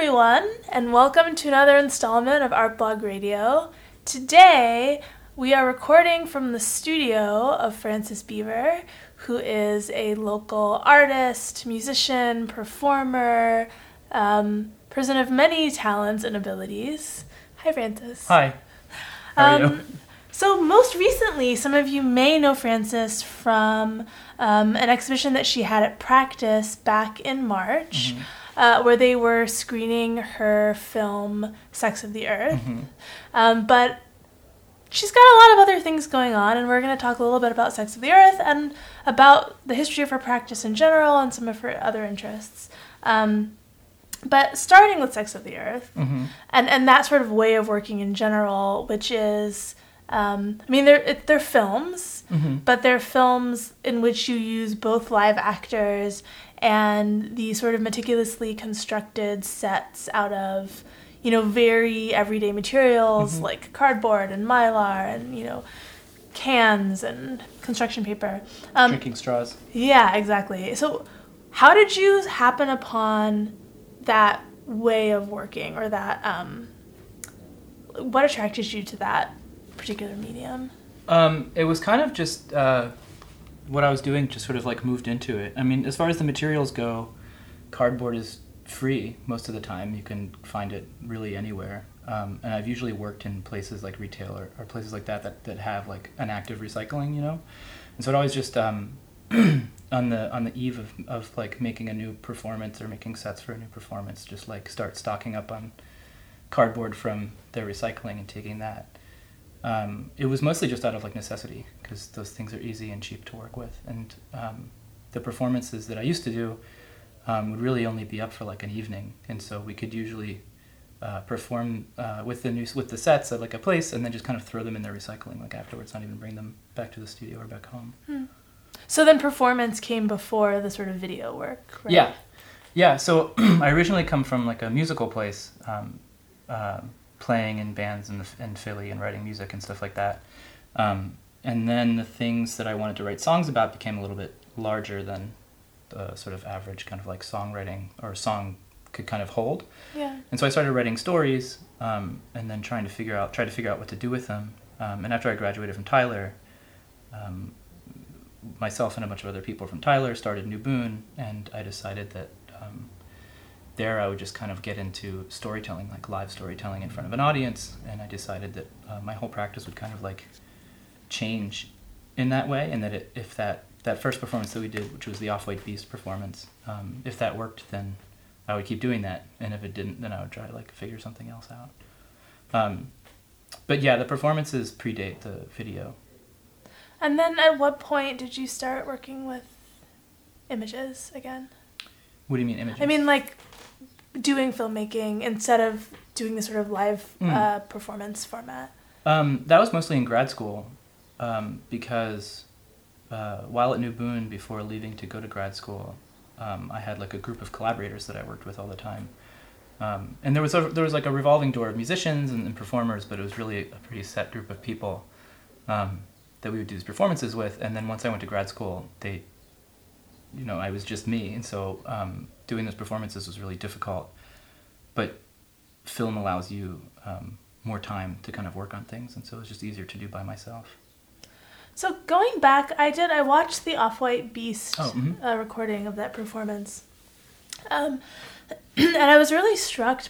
everyone, and welcome to another installment of Art Blog Radio. Today, we are recording from the studio of Frances Beaver, who is a local artist, musician, performer, um, person of many talents and abilities. Hi, Frances. Hi. How are Um, you? so, most recently, some of you may know Frances from um, an exhibition that she had at Practice back in March, Mm-hmm. Uh, where they were screening her film Sex of the Earth. Mm-hmm. Um, but she's got a lot of other things going on, and we're going to talk a little bit about Sex of the Earth and about the history of her practice in general and some of her other interests. Um, but starting with Sex of the Earth, Mm-hmm. and and that sort of way of working in general, which is, um, I mean, they're it, they're films, Mm-hmm. but they're films in which you use both live actors and the sort of meticulously constructed sets out of, you know, very everyday materials Mhm. like cardboard and mylar and you know, cans and construction paper. Um, Drinking straws. yeah, exactly. So, how did you happen upon that way of working, or that? Um, what attracted you to that particular medium? Um, it was kind of just uh, what I was doing, just sort of like moved into it. I mean, as far as the materials go, cardboard is free most of the time. You can find it really anywhere. Um, and I've usually worked in places like retail or, or places like that, that that have like an active recycling, you know. And so it always just um, on the on the eve of, of like making a new performance or making sets for a new performance, just like start stocking up on cardboard from their recycling and taking that. Um, it was mostly just out of like necessity because those things are easy and cheap to work with, and um, the performances that I used to do um, would really only be up for like an evening, and so we could usually uh, perform uh, with the new with the sets at like a place, and then just kind of throw them in their recycling like afterwards, not even bring them back to the studio or back home. So then, performance came before the sort of video work. Right? Yeah, yeah. So I originally come from like a musical place, um, um playing in bands in, the, in Philly and writing music and stuff like that. Um, and then the things that I wanted to write songs about became a little bit larger than the sort of average kind of like songwriting or song could kind of hold. Yeah. And so I started writing stories, um, and then trying to figure out try to figure out what to do with them. Um, and after I graduated from Tyler, um, myself and a bunch of other people from Tyler started New Boon, and I decided that um, there I would just kind of get into storytelling, like live storytelling in front of an audience. And I decided that uh, my whole practice would kind of like change in that way, and that it, if that that first performance that we did, which was the Off White Beast performance, um, if that worked, then I would keep doing that, and if it didn't, then I would try to like figure something else out. Um, but yeah, the performances predate the video. And then, at what point did you start working with images again? What do you mean images? I mean, like doing filmmaking instead of doing the sort of live Mm. uh, performance format. um, that was mostly in grad school, um, because uh, while at New Boon, before leaving to go to grad school, um, I had like a group of collaborators that I worked with all the time. Um, and there was a, there was like a revolving door of musicians and, and performers, but it was really a pretty set group of people um, that we would do these performances with. And then once I went to grad school, they, you know, I was just me, and so um, doing those performances was really difficult. But film allows you um, more time to kind of work on things, and so it was just easier to do by myself. So going back, I did. I watched the Off White Beast Oh, mhm. uh, recording of that performance, um, and I was really struck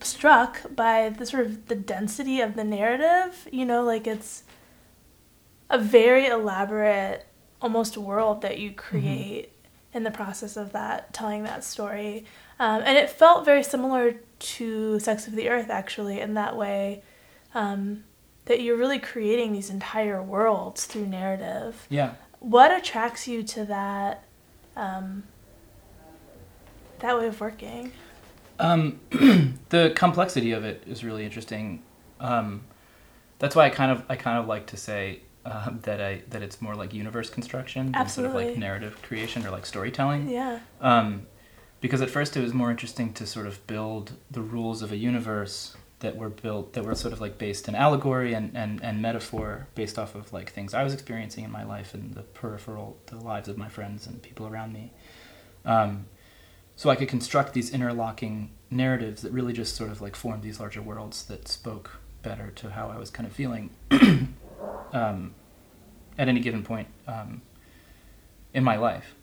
struck by the sort of the density of the narrative. You know, like it's a very elaborate, almost world that you create in the process of that telling that story, um, and it felt very similar to Sex of the Earth, actually, in that way. Um, that you're really creating these entire worlds through narrative. Yeah. What attracts you to that um, that way of working? Um, the complexity of it is really interesting. Um, that's why I kind of I kind of like to say um, that I that it's more like universe construction than sort of like narrative creation or like storytelling. Yeah. Um, because at first it was more interesting to sort of build the rules of a universe that were built that were sort of like based in allegory and, and, and metaphor based off of like things I was experiencing in my life and the peripheral the lives of my friends and people around me. Um, so I could construct these interlocking narratives that really just sort of like formed these larger worlds that spoke better to how I was kind of feeling um, at any given point um, in my life.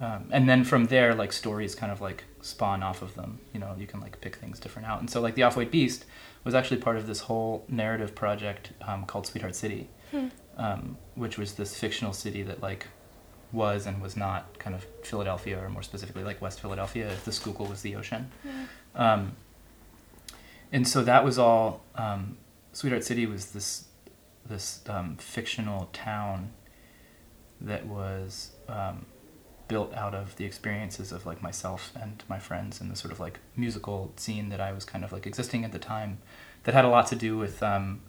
Um, and then from there, like stories kind of like spawn off of them. You know, you can like pick things different out. And so, like the Off White Beast was actually part of this whole narrative project um, called Sweetheart City, Hmm. um, which was this fictional city that like was and was not kind of Philadelphia, or more specifically like West Philadelphia, if the Schuylkill was the ocean. Yeah. Um, and so that was all. Um, Sweetheart City was this this um, fictional town that was um, built out of the experiences of like myself and my friends and the sort of like musical scene that I was kind of like existing at the time. That had a lot to do with um,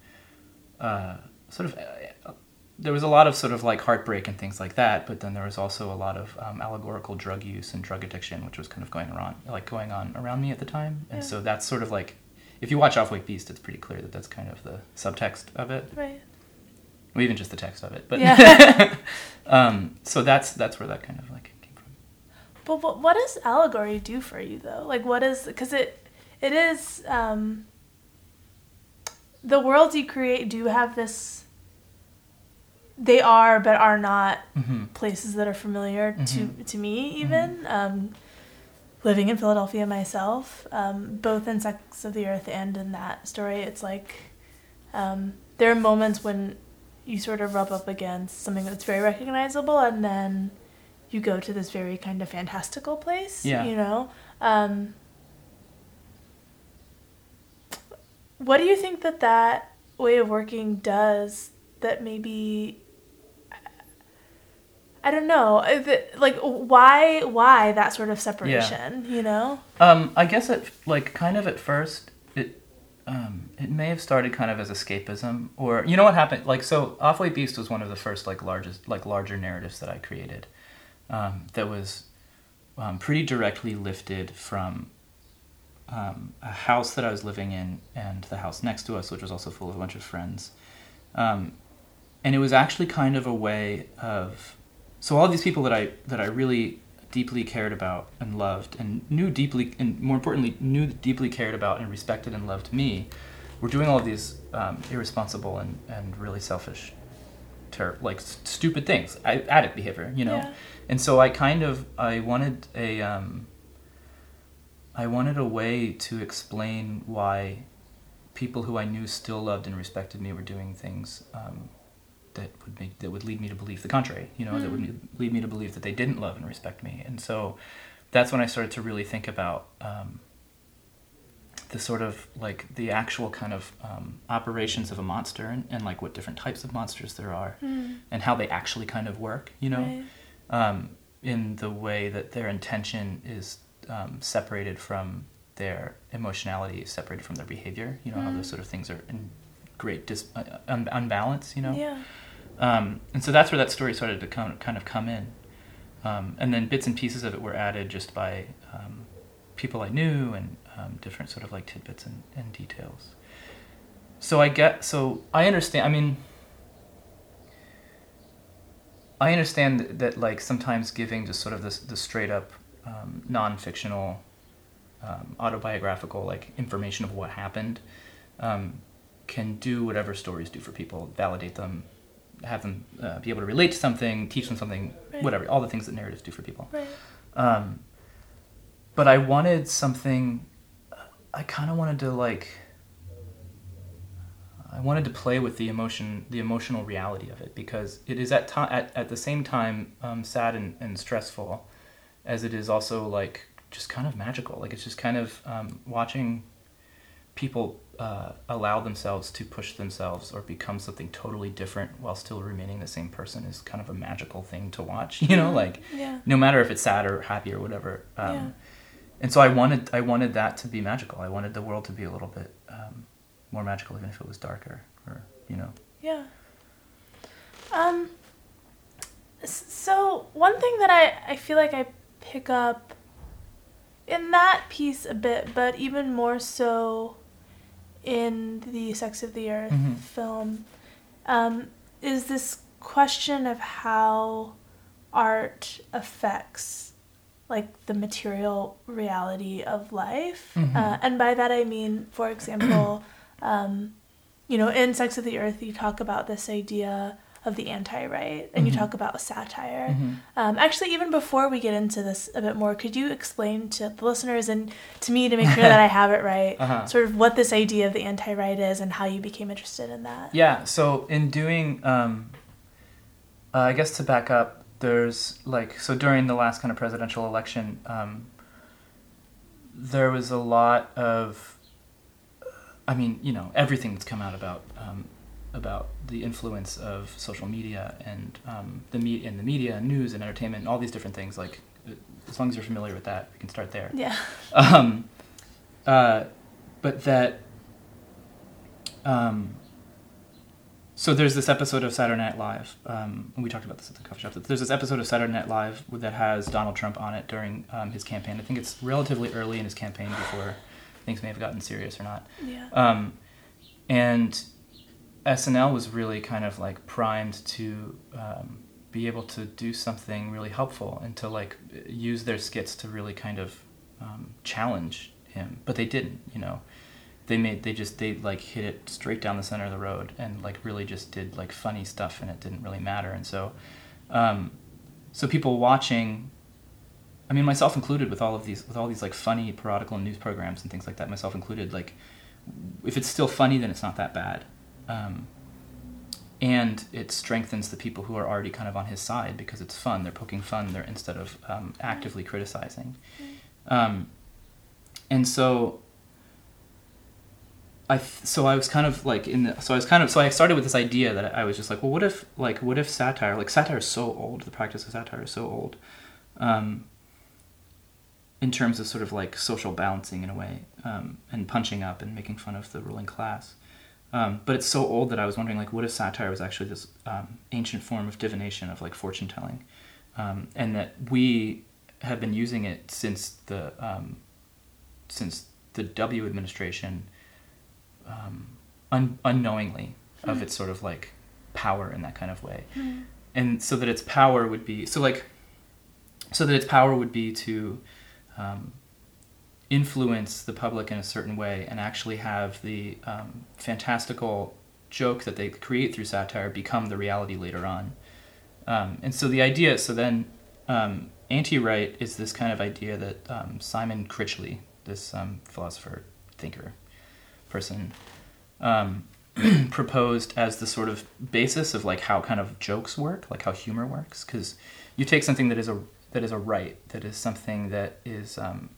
uh, sort of. Uh, there was a lot of sort of like heartbreak and things like that, but then there was also a lot of um, allegorical drug use and drug addiction, which was kind of going around, like going on around me at the time. And Yeah. so that's sort of like, if you watch Off White Beast, it's pretty clear that that's kind of the subtext of it, Right. or even just the text of it. But Yeah. um, so that's that's where that kind of like. But what, what does allegory do for you though? Like what is because it it is um, the worlds you create do have this. They are, but are not hmm places that are familiar Mhm. to to me even. Um, living in Philadelphia myself, um, both in Sex of the Earth and in that story, it's like um, there are moments when you sort of rub up against something that's very recognizable, and then you go to this very kind of fantastical place. Yeah. You know. Um, what do you think that that way of working does that maybe I don't know. Like why why that sort of separation, you know? Um, I guess it like kind of at first it um, it may have started kind of as escapism, or you know what happened? Like so, Off White Beast was one of the first like largest like larger narratives that I created. Um, that was um, pretty directly lifted from um, a house that I was living in and the house next to us, which was also full of a bunch of friends. Um, and it was actually kind of a way of so all these people that I that I really deeply cared about and loved and knew deeply and more importantly knew deeply cared about and respected and loved me were doing all these um, irresponsible and, and really selfish ter- like stupid things I, addict behavior you know Yeah. and so I kind of I wanted a um, I wanted a way to explain why people who I knew still loved and respected me were doing things um, that would make that would lead me to believe the contrary. You know, that would Mm. lead me to believe that they didn't love and respect me. And so that's when I started to really think about um, the sort of like the actual kind of um, operations of a monster and, and like what different types of monsters there are Mm, and how they actually kind of work. You know right. um, in the way that their intention is um, separated from their emotionality, separated from their behavior. You know how Mhm. those sort of things are in great dis- uh, un- unbalance. You know, Yeah. um, and so that's where that story started to come, kind of come in, um, and then bits and pieces of it were added just by um, people I knew and um, different sort of like tidbits and, and details. So I get so I understand. I mean. I understand that, that, like sometimes giving just sort of this the straight up um, non-fictional um, autobiographical like information of what happened um, can do whatever stories do for people validate them have them uh, be able to relate to something teach them something Right. whatever all the things that narratives do for people Right. um, but I wanted something. I kind of wanted to like. I wanted to play with the emotion, the emotional reality of it, because it is at time at, at the same time um, sad and, and stressful, as it is also like just kind of magical. Like it's just kind of um, watching people uh, allow themselves to push themselves or become something totally different while still remaining the same person is kind of a magical thing to watch. You know, like Yeah. no matter if it's sad or happy or whatever. Um, Yeah. And so I wanted I wanted that to be magical. I wanted the world to be a little bit um, more magical, even if it was darker, or you know. Yeah. Um. So one thing that I I feel like I pick up in that piece a bit, but even more so in the Sex of the Earth Mhm. film, um, is this question of how art affects like the material reality of life. Mhm. Uh, and by that I mean, for example, um, you know, in Sex of the Earth, you talk about this idea of the anti-right, and you Mhm. talk about satire. Mhm. Um, actually, even before we get into this a bit more, could you explain to the listeners and to me to make sure that I have it right, Uh-huh. sort of what this idea of the anti-right is and how you became interested in that? Yeah, so in doing, um, uh, I guess to back up, there's like, so during the last kind of presidential election, um, there was a lot of, I mean, you know, everything that's come out about um, about the influence of social media and um, the me- in the media, and news and entertainment, and all these different things. Like, as long as you're familiar with that, we can start there. Yeah. Um, uh, but that. Um, so there's this episode of Saturday Night Live, um, and we talked about this at the coffee shop. There's this episode of Saturday Night Live that has Donald Trump on it during um, his campaign. I think it's relatively early in his campaign before things may have gotten serious or not. Yeah. Um, and SNL was really kind of like primed to um, be able to do something really helpful and to like use their skits to really kind of um, challenge him, but they didn't. You know, they made they just they like hit it straight down the center of the road and like really just did like funny stuff and it didn't really matter. And so, um, so people watching I mean, myself included, with all of these, with all these like funny parodical news programs and things like that, myself included. Like, if it's still funny, then it's not that bad, um, and it strengthens the people who are already kind of on his side because it's fun. They're poking fun there instead of um, actively criticizing, um, and so. I so I was kind of like in the so I was kind of so I started with this idea that I was just like well what if like what if satire like satire is so old the practice of satire is so old um, in terms of sort of like social balancing in a way um, and punching up and making fun of the ruling class. Um, but it's so old that I was wondering like what if satire was actually this um, ancient form of divination of like fortune telling, um, and that we have been using it since the um, since the W administration um, un- unknowingly of its sort of like power in that kind of way, and so that its power would be so like so that its power would be to um, influence the public in a certain way and actually have the um, fantastical joke that they create through satire become the reality later on. Um, and so the idea, so then um, anti-right is this kind of idea that um, Simon Critchley, this um, philosopher, thinker, person, um, proposed as the sort of basis of like how kind of jokes work, like how humor works, because you take something that is a that is a right, that is something that is um,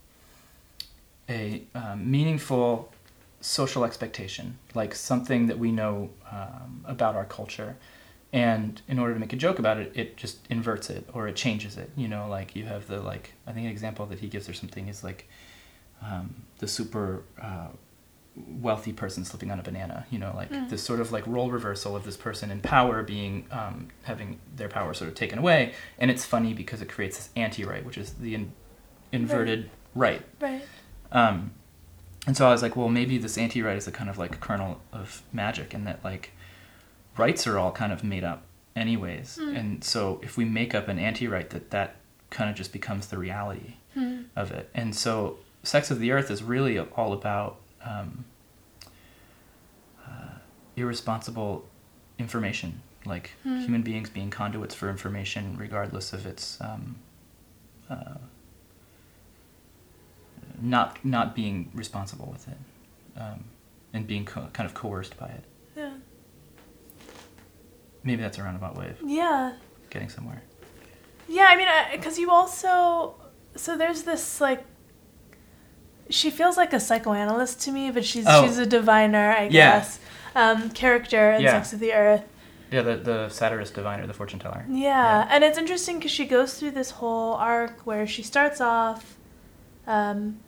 a um, meaningful social expectation, like something that we know um, about our culture. And in order to make a joke about it, it just inverts it or it changes it. You know, like you have the like I think an example that he gives or something is like um, the super uh, wealthy person slipping on a banana. You know, like this sort of like role reversal of this person in power being um, having their power sort of taken away, and it's funny because it creates this anti-right, which is the in- inverted right. Right. Um, and so I was like, well, maybe this anti-right is a kind of like kernel of magic, and that like rights are all kind of made up anyways. And so if we make up an anti-right, that that kind of just becomes the reality of it. And so Sex of the Earth is really all about um, uh, irresponsible information, like human beings being conduits for information, regardless of its um, uh, not not being responsible with it, um, and being co- kind of coerced by it. Yeah. Maybe that's a roundabout way of Yeah. getting somewhere. Yeah, I mean, because you also so there's this like she feels like a psychoanalyst to me, but she's Oh. she's a diviner, I Yeah. guess. Um, character in Yeah. Sex of the Earth. Yeah, the the satirist diviner, the fortune teller. Yeah, and it's interesting because she goes through this whole arc where she starts off um,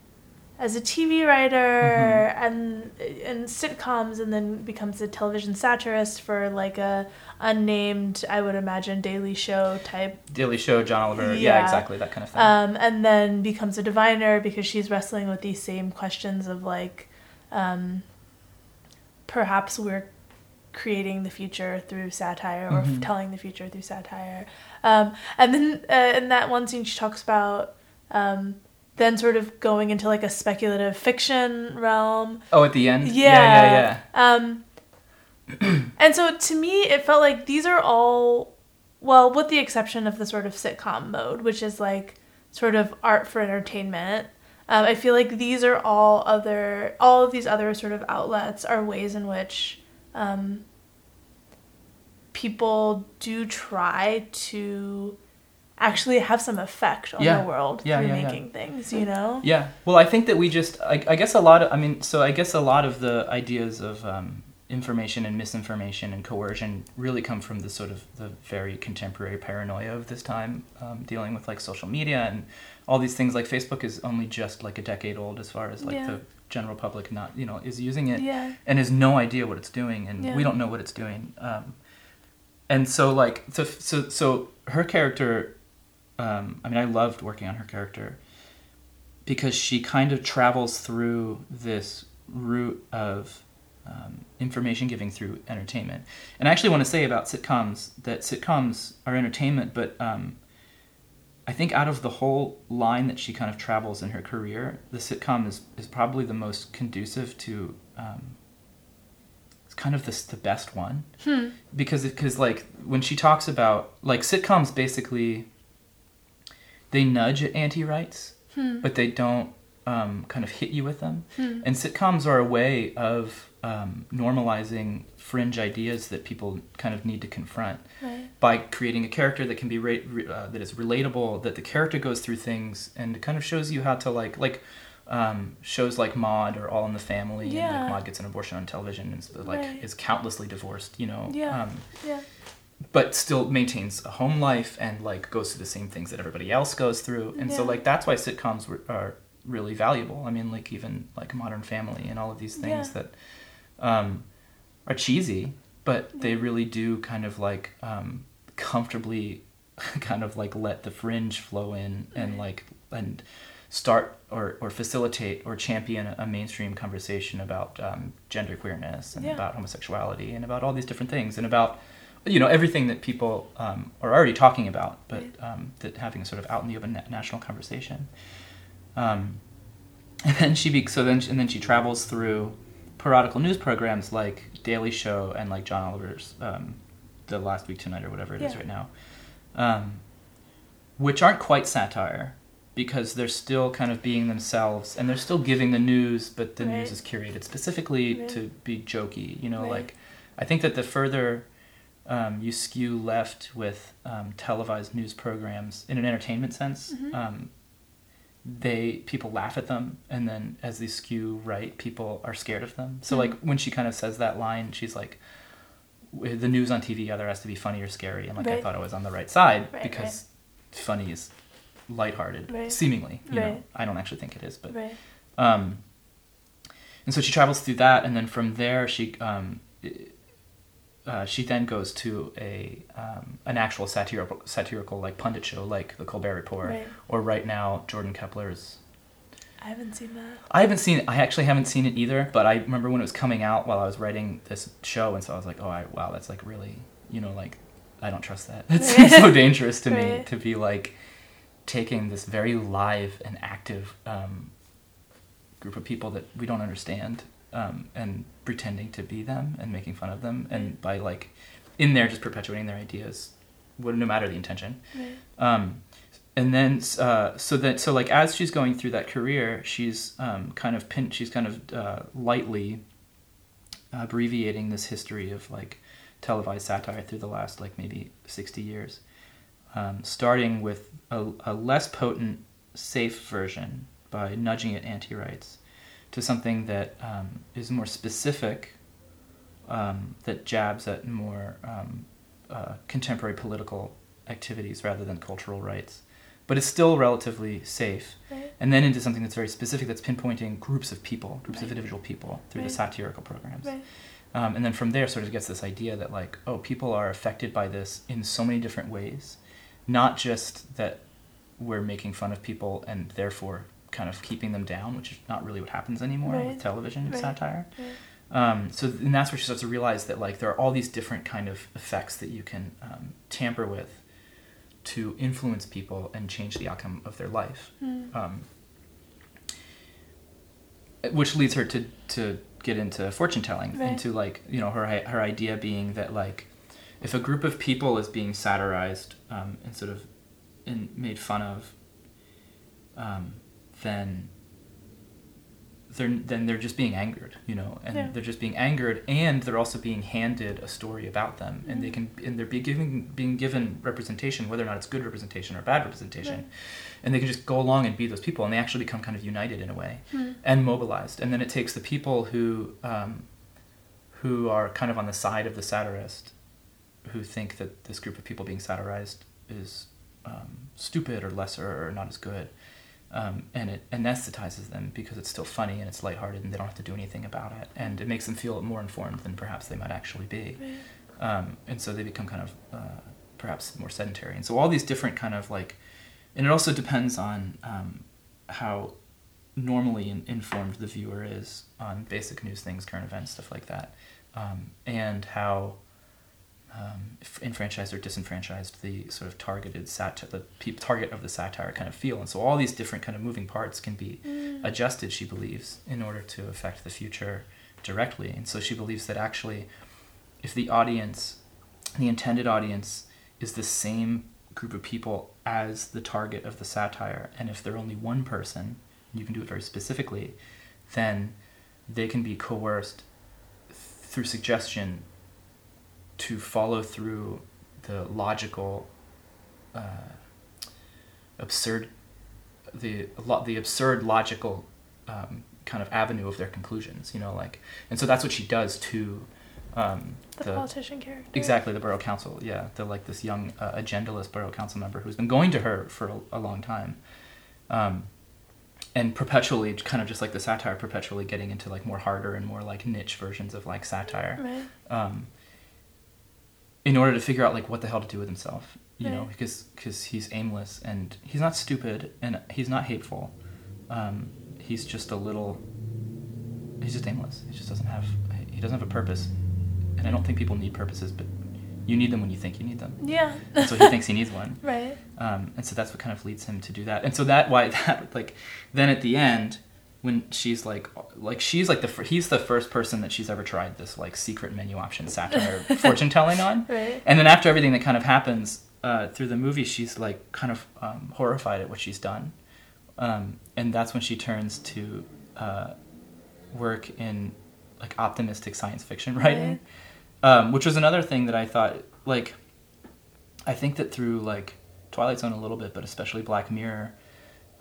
as a TV writer Mm-hmm. and in sitcoms, and then becomes a television satirist for like a unnamed, I would imagine, Daily Show type Daily Show, John Oliver. Yeah, Yeah. exactly that kind of thing. um, and then becomes a diviner because she's wrestling with these same questions of like um, perhaps we're creating the future through satire or Mhm. telling the future through satire um, and then uh, in that one scene she talks about um, then sort of going into like a speculative fiction realm. Oh, at the end. Yeah, yeah, yeah. yeah. Um, and so to me, it felt like these are all, well, with the exception of the sort of sitcom mode, which is like sort of art for entertainment. Um, I feel like these are all other, all of these other sort of outlets are ways in which um, people do try to actually have some effect on Yeah. the world Yeah, through yeah, making things, you know? Yeah. Well, I think that we just, I, I guess a lot of, I mean, so I guess a lot of the ideas of um, information and misinformation and coercion really come from the sort of the very contemporary paranoia of this time, um, dealing with like social media and all these things. Like Facebook is only just like a decade old as far as like the general public not, you know, is using it and has no idea what it's doing, and we don't know what it's doing. Um, and so, like, so so so her character. Um, I mean, I loved working on her character because she kind of travels through this route of um, information giving through entertainment. And I actually want to say about sitcoms that sitcoms are entertainment, but um, I think out of the whole line that she kind of travels in her career, the sitcom is, is probably the most conducive to. Um, it's kind of the the best one Hmm. because because like when she talks about like sitcoms, basically they nudge at anti-rights, Hmm. but they don't um, kind of hit you with them. Hmm. And sitcoms are a way of um, normalizing fringe ideas that people kind of need to confront Right. by creating a character that can be re- re- uh, that is relatable that the character goes through things and kind of shows you how to like like um, shows like Maude or All in the Family and Yeah. like Maude gets an abortion on television and so, like Right. is countlessly divorced you know Yeah. um, Yeah. But still maintains a home life and like goes through the same things that everybody else goes through. And so like that's why sitcoms were, are really valuable. I mean like even like modern family and all of these things Yeah. that um, are cheesy but they really do kind of like um, comfortably kind of like let the fringe flow in and like and start or, or facilitate or champion a, a mainstream conversation about um, gender queerness and Yeah. about homosexuality and about all these different things and about you know everything that people um, are already talking about but um, that having a sort of out in the open na- national conversation um, and then she be, so then and then she travels through parodical news programs like Daily Show and like John Oliver's um, The Last Week Tonight or whatever it is Yeah. right now, um, which aren't quite satire because they're still kind of being themselves and they're still giving the news, but the news is curated specifically Right. to be jokey. You know, Right. like I think that the further um, you skew left with um, televised news programs in an entertainment sense, Mhm. um, they people laugh at them, and then as they skew right, people are scared of them. So Mhm. like when she kind of says that line, she's like, "The news on TV either has to be funny or scary," and like I thought I was on the right side Right, because funny is lighthearted, Right. seemingly. You know, I don't actually think it is, but Right. um, and so she travels through that, and then from there she um, uh, she then goes to a um, an actual satirical satirical like pundit show like the Colbert Report, Right. or right now Jordan Klepper's. I haven't seen that. I haven't seen. I actually haven't seen it either, but I remember when it was coming out while I was writing this show, and so I was like, oh, I, wow, that's like really, you know, like I don't trust that. It seems so dangerous to me to be like taking this very live and active um, group of people that we don't understand um, and pretending to be them and making fun of them and by like in there just perpetuating their ideas no matter the intention Right. um, and then uh, so that so like as she's going through that career she's um, kind of pin she's kind of uh, lightly abbreviating this history of like televised satire through the last like maybe 60 years um, starting with a, a less potent safe version by nudging at anti-rights to something that um, is more specific um, that jabs at more um, uh, contemporary political activities rather than cultural rights. But it's still relatively safe. Right. and then into something that's very specific that's pinpointing groups of people groups of individual people through the satirical programs. Right. um, and then from there sort of gets this idea that like oh people are affected by this in so many different ways. Not just that we're making fun of people and therefore kind of keeping them down which is not really what happens anymore Right. with television Right. satire Right. um, so and that's where she starts to realize that like there are all these different kind of effects that you can um, tamper with to influence people and change the outcome of their life. Mm. Um, which leads her to to get into fortune telling, into like you know her her idea being that like if a group of people is being satirized um, and sort of in, made fun of, um, then they're then they're just being angered, you know, and Yeah. they're just being angered, and they're also being handed a story about them, and they Mhm. can and they're be giving being given representation, whether or not it's good representation or bad representation, Right. and they can just go along and be those people, and they actually become kind of united in a way Mm. and mobilized, and then it takes the people who um, who are kind of on the side of the satirist, who think that this group of people being satirized is um, stupid or lesser or not as good, um, and it anesthetizes them because it's still funny and it's lighthearted and they don't have to do anything about it, and it makes them feel more informed than perhaps they might actually be, Right. um, and so they become kind of uh, perhaps more sedentary, and so all these different kind of like, and it also depends on um, how normally in, informed the viewer is on basic news things, current events, stuff like that, um, and how um, enfranchised or disenfranchised the sort of targeted sat the pe- target of the satire kind of feel, and so all these different kind of moving parts can be Mm. adjusted. She believes in order to affect the future directly, and so she believes that actually, if the audience, the intended audience, is the same group of people as the target of the satire, and if they're only one person, and you can do it very specifically, then they can be coerced through suggestion to follow through the logical, uh, absurd, the the absurd logical um, kind of avenue of their conclusions. You know, like, and so that's what she does to um, The, politician character. Exactly, the borough council. Yeah, the like this young uh, agendalist borough council member who's been going to her for a, a long time, um, and perpetually, kind of just like the satire, perpetually getting into like more harder and more like niche versions of like satire, Right. um, in order to figure out like what the hell to do with himself. You know, because because he's aimless and he's not stupid and he's not hateful. Um, he's just a little. He's just aimless. He just doesn't have. He doesn't have a purpose, and I don't think people need purposes, but you need them when you think you need them. Yeah. And so he thinks he needs one. Right. Um, and so that's what kind of leads him to do that. And so that why that like then at the end when she's like like she's like the he's the first person that she's ever tried this like secret menu option satire fortune telling on. Right. And then after everything that kind of happens uh, through the movie, she's like kind of um, horrified at what she's done, um, and that's when she turns to uh, work in like optimistic science fiction writing, um, which was another thing that I thought like I think that through like Twilight Zone a little bit, but especially Black Mirror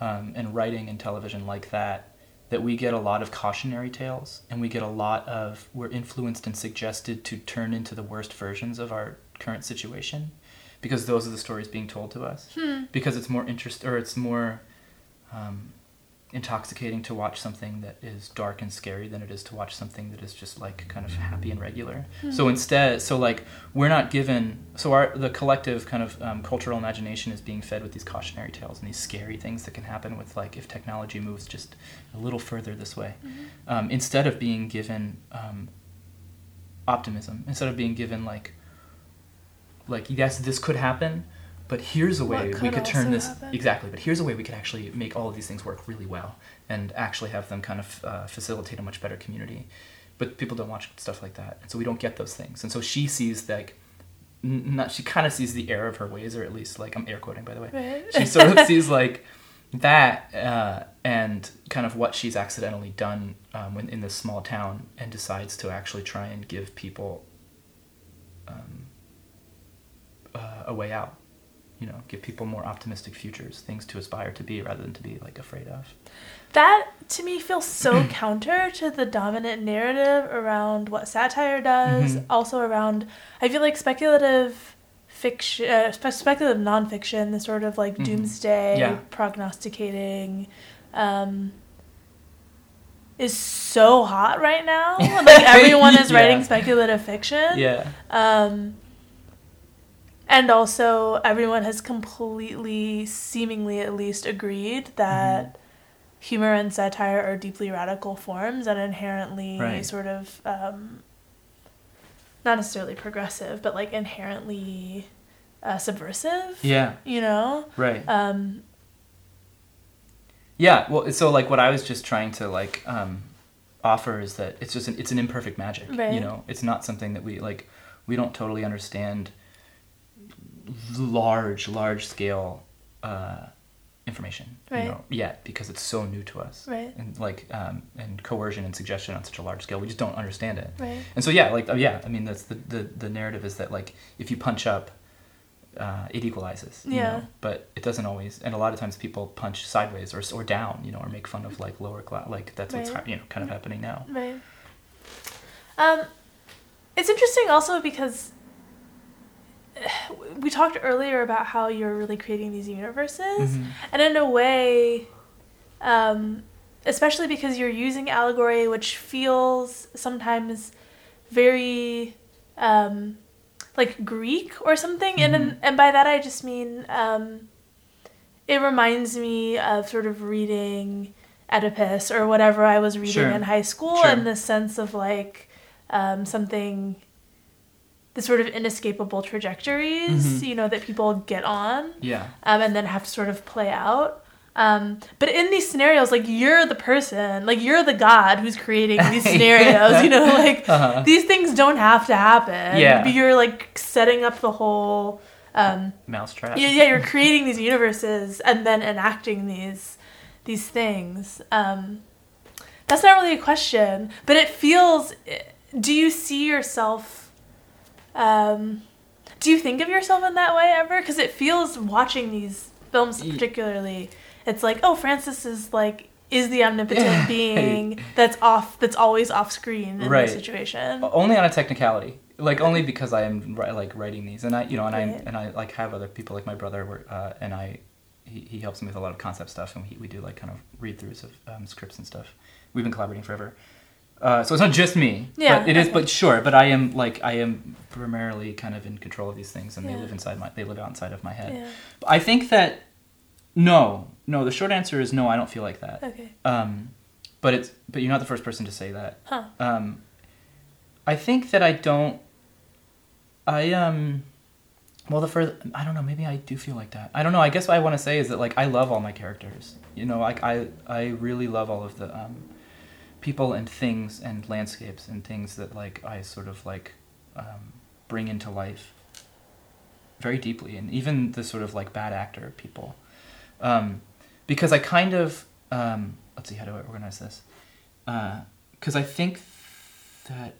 um, and writing and television like that, that we get a lot of cautionary tales and we get a lot of we're influenced and suggested to turn into the worst versions of our current situation because those are the stories being told to us Hmm. because it's more interest or it's more um, intoxicating to watch something that is dark and scary than it is to watch something that is just like kind of happy and regular. So instead, so like we're not given. So our the collective kind of um, cultural imagination is being fed with these cautionary tales and these scary things that can happen with like if technology moves just a little further this way, um, instead of being given um, optimism, instead of being given like like yes, this could happen. But here's a way we could could turn this happen. exactly. But here's a way we could actually make all of these things work really well and actually have them kind of uh, facilitate a much better community. But people don't watch stuff like that, and so we don't get those things. And so she sees like, not she kind of sees the error of her ways, or at least like I'm air quoting by the way. Right. She sort of sees like that uh, and kind of what she's accidentally done um, when in this small town, and decides to actually try and give people um, uh, a way out. You know, give people more optimistic futures, things to aspire to be rather than to be like afraid of. That to me feels so counter to the dominant narrative around what satire does. Mhm. Also around, I feel like speculative fiction, uh, speculative nonfiction, the sort of like Mhm. doomsday Yeah. prognosticating, um, is so hot right now. like everyone is Yeah. writing speculative fiction. Yeah. Um, and also, everyone has completely, seemingly at least, agreed that humor and satire are deeply radical forms and inherently Right. sort of, um, not necessarily progressive, but like inherently uh, subversive. Yeah. You know. Right. Um, Yeah, well, so like what I was just trying to like um, offer is that it's just an, it's an imperfect magic. Right. You know, it's not something that we like. We don't totally understand large, large scale uh, information. Right. You know, yet because it's so new to us. Right. And like um, and coercion and suggestion on such a large scale, we just don't understand it. right. And so yeah, like uh, yeah, I mean that's the, the the narrative is that like if you punch up, uh, it equalizes. you Yeah. know, But it doesn't always, and a lot of times people punch sideways or or down, you know, or make fun of like lower class. Like that's what's Right. hap- you know kind of happening now. Right. Um, it's interesting also because we talked earlier about how you're really creating these universes, Mhm. and in a way, um, especially because you're using allegory, which feels sometimes very um, like Greek or something, and Mhm. and by that I just mean um, it reminds me of sort of reading Oedipus or whatever I was reading Sure. in high school, Sure. in the sense of like um, something. The sort of inescapable trajectories, Mhm. you know, that people get on Yeah. um, and then have to sort of play out. Um, but in these scenarios, like you're the person, like you're the god who's creating these scenarios. You know, like Uh-huh. these things don't have to happen. Yeah. but you're like setting up the whole. Um, Mousetrap. yeah, yeah, you're creating these universes and then enacting these these things. Um, that's not really a question, but it feels. Do you see yourself? Um, do you think of yourself in that way ever? Because it feels watching these films, particularly, it's like, oh, Frances is like is the omnipotent Yeah. being that's off that's always off screen in Right. this situation. only on a technicality like only because i am like writing these and i you know and i and i like have other people like my brother uh, and i he, he helps me with a lot of concept stuff and we, we do like kind of read throughs of um, scripts and stuff we've been collaborating forever uh, so it's not just me Yeah, but it is but sure but i am like i am primarily kind of in control of these things and Yeah. they live inside my they live outside of my head Yeah. But i think that no no the short answer is no i don't feel like that Okay. um, but it's but you're not the first person to say that Huh. um, I think that I don't. I um, well, the first I don't know. Maybe I do feel like that. I don't know. I guess what I want to say is that like I love all my characters. You know, like I I really love all of the um, people and things and landscapes and things that like I sort of like um, bring into life very deeply, and even the sort of like bad actor people, um, because I kind of um, let's see how do I organize this? Because I think that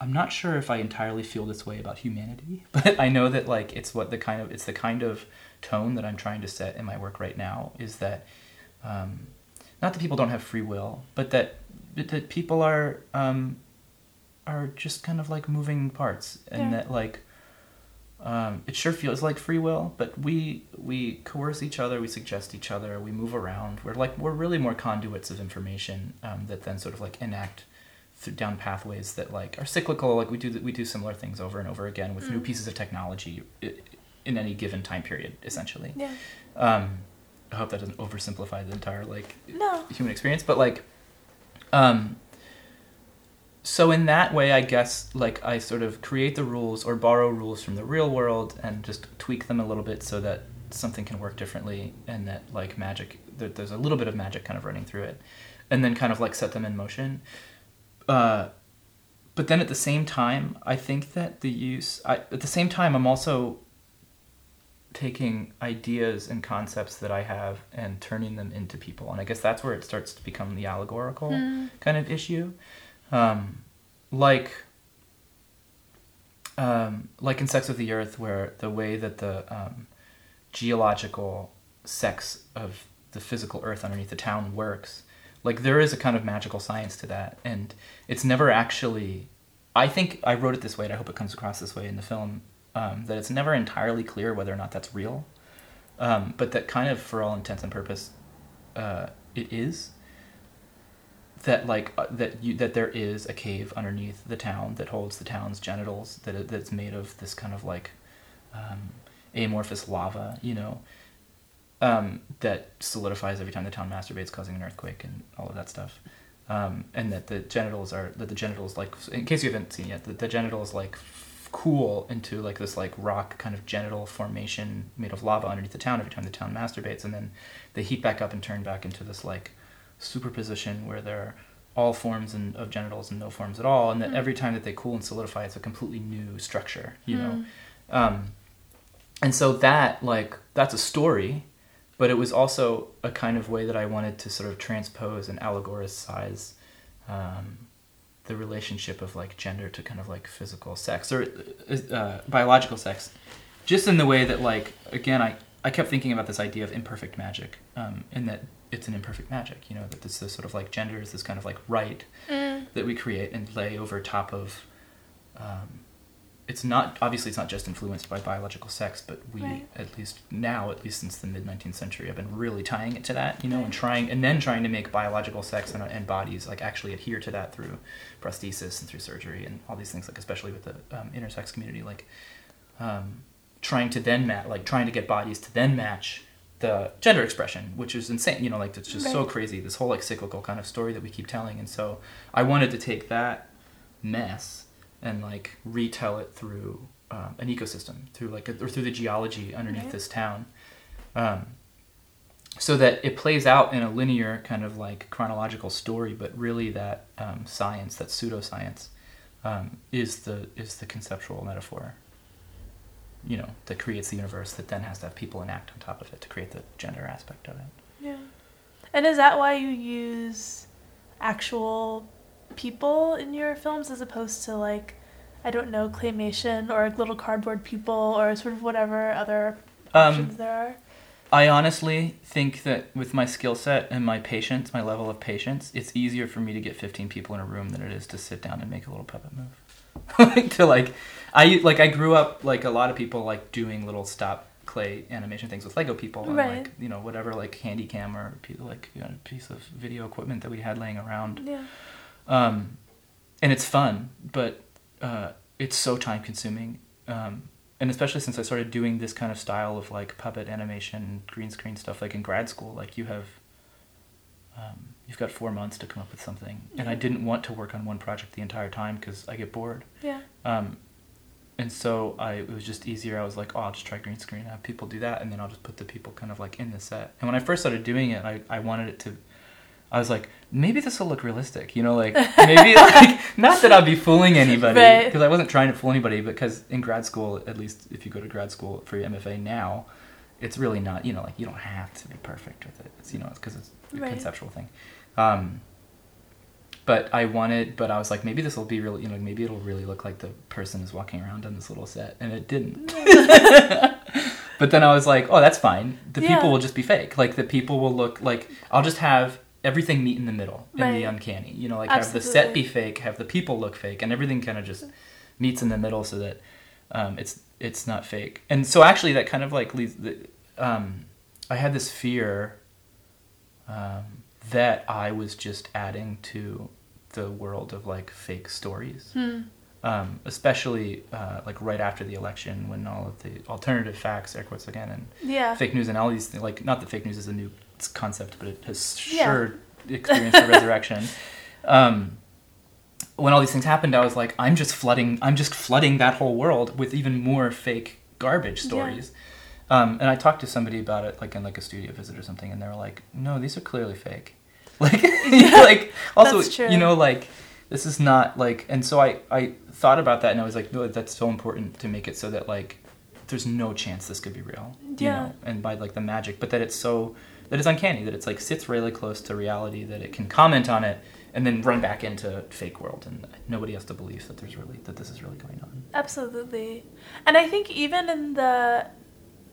I'm not sure if I entirely feel this way about humanity, but I know that like it's what the kind of it's the kind of tone that I'm trying to set in my work right now is that um, not that people don't have free will, but that that people are um, are just kind of like moving parts, and Yeah. that like um, it sure feels like free will, but we we coerce each other, we suggest each other, we move around. We're like we're really more conduits of information um, that then sort of like enact th- down pathways that like are cyclical. Like we do we do similar things over and over again with new Mm. pieces of technology in any given time period, essentially. Yeah. Um, I hope that doesn't oversimplify the entire like No. human experience, but like, um, so in that way, I guess like I sort of create the rules or borrow rules from the real world and just tweak them a little bit so that something can work differently and that like magic, there's a little bit of magic kind of running through it, and then kind of like set them in motion. Uh, but then at the same time, I think that the use, I, at the same time, I'm also taking ideas and concepts that I have and turning them into people. And I guess that's where it starts to become the allegorical Mm. kind of issue. Um, like, um, like in Sex of the Earth, where the way that the um, geological sex of the physical earth underneath the town works, like there is a kind of magical science to that. And it's never actually, I think I wrote it this way, and I hope it comes across this way in the film, um, that it's never entirely clear whether or not that's real. Um, but that kind of, for all intents and purpose, uh, it is that like uh, that you that there is a cave underneath the town that holds the town's genitals that that's made of this kind of like um, amorphous lava, you know, um, that solidifies every time the town masturbates, causing an earthquake and all of that stuff. Um, and that the genitals are that the genitals like in case you haven't seen yet, that the genitals like cool into like this like rock kind of genital formation made of lava underneath the town every time the town masturbates and then they heat back up and turn back into this like superposition where there are all forms and, of genitals and no forms at all and that every time that they cool and solidify it's a completely new structure you know? Um, and so that like that's a story but it was also a kind of way that i wanted to sort of transpose and allegoricize um, the relationship of like gender to kind of like physical sex or uh, biological sex just in the way that like again i i kept thinking about this idea of imperfect magic um, in that it's an imperfect magic you know that this, this sort of like gender is this kind of like right Mm. that we create and lay over top of um, it's not obviously it's not just influenced by biological sex but we Right. at least now at least since the mid 19th century have been really tying it to that you know and trying and then trying to make biological sex and, and bodies like actually adhere to that through prosthesis and through surgery and all these things like especially with the um, intersex community like um, trying to then match like trying to get bodies to then match the gender expression which is insane you know like it's just so crazy this whole like cyclical kind of story that we keep telling and so i wanted to take that mess and like retell it through um, an ecosystem through like a, or through the geology underneath Right. this town um, so that it plays out in a linear kind of like chronological story but really that um, science that pseudoscience um, is the is the conceptual metaphor you know that creates the universe that then has to have people enact on top of it to create the gender aspect of it Yeah. And is that why you use actual people in your films as opposed to like I don't know claymation or little cardboard people or sort of whatever other um, options there are? I honestly think that with my skill set and my patience, my level of patience, it's easier for me to get 15 people in a room than it is to sit down and make a little puppet move. like to like I like I grew up like a lot of people like doing little stop clay animation things with Lego people and Right. like you know whatever like handy cam or like you know, piece of video equipment that we had laying around. Yeah. Um, and it's fun, but uh, it's so time consuming. Um, and especially since I started doing this kind of style of like puppet animation, green screen stuff, like in grad school, like you have, um, you've got four months to come up with something. And I didn't want to work on one project the entire time because I get bored. Yeah. Um, and so I, it was just easier. I was like, oh, I'll just try green screen, have people do that, and then I'll just put the people kind of like in the set. And when I first started doing it, I, I wanted it to, I was like, maybe this will look realistic, you know, like maybe like not that I'd be fooling anybody because I wasn't trying to fool anybody. Because in grad school, at least if you go to grad school for your MFA now, it's really not, you know, like you don't have to be perfect with it. It's you know, it's because it's a Right. conceptual thing. Um, but I wanted, but I was like, maybe this will be really, you know, maybe it'll really look like the person is walking around on this little set, and it didn't. but then I was like, oh, that's fine. The Yeah. people will just be fake. Like the people will look like I'll just have everything meet in the middle in the uncanny. You know, like have the set be fake, have the people look fake, and everything kind of just meets in the middle so that um, it's it's not fake. And so actually, that kind of like leads. The, um, I had this fear um, that I was just adding to the world of like fake stories. Hmm. Um, especially uh, like right after the election when all of the alternative facts, air quotes again, and Yeah. fake news and all these things, like not that fake news is a new concept, but it has Yeah. sure experienced a resurrection. Um, when all these things happened, I was like, I'm just flooding, I'm just flooding that whole world with even more fake garbage Yeah. stories. Um, and I talked to somebody about it, like in like a studio visit or something, and they were like, "No, these are clearly fake." Like, like also, That's true. you know, like this is not like. And so I I thought about that, and I was like, no, that's so important to make it so that like there's no chance this could be real. You know, and by like the magic, but that it's so that it's uncanny that it's like sits really close to reality that it can comment on it and then run back into fake world and nobody has to believe that there's really that this is really going on. Absolutely. And I think even in the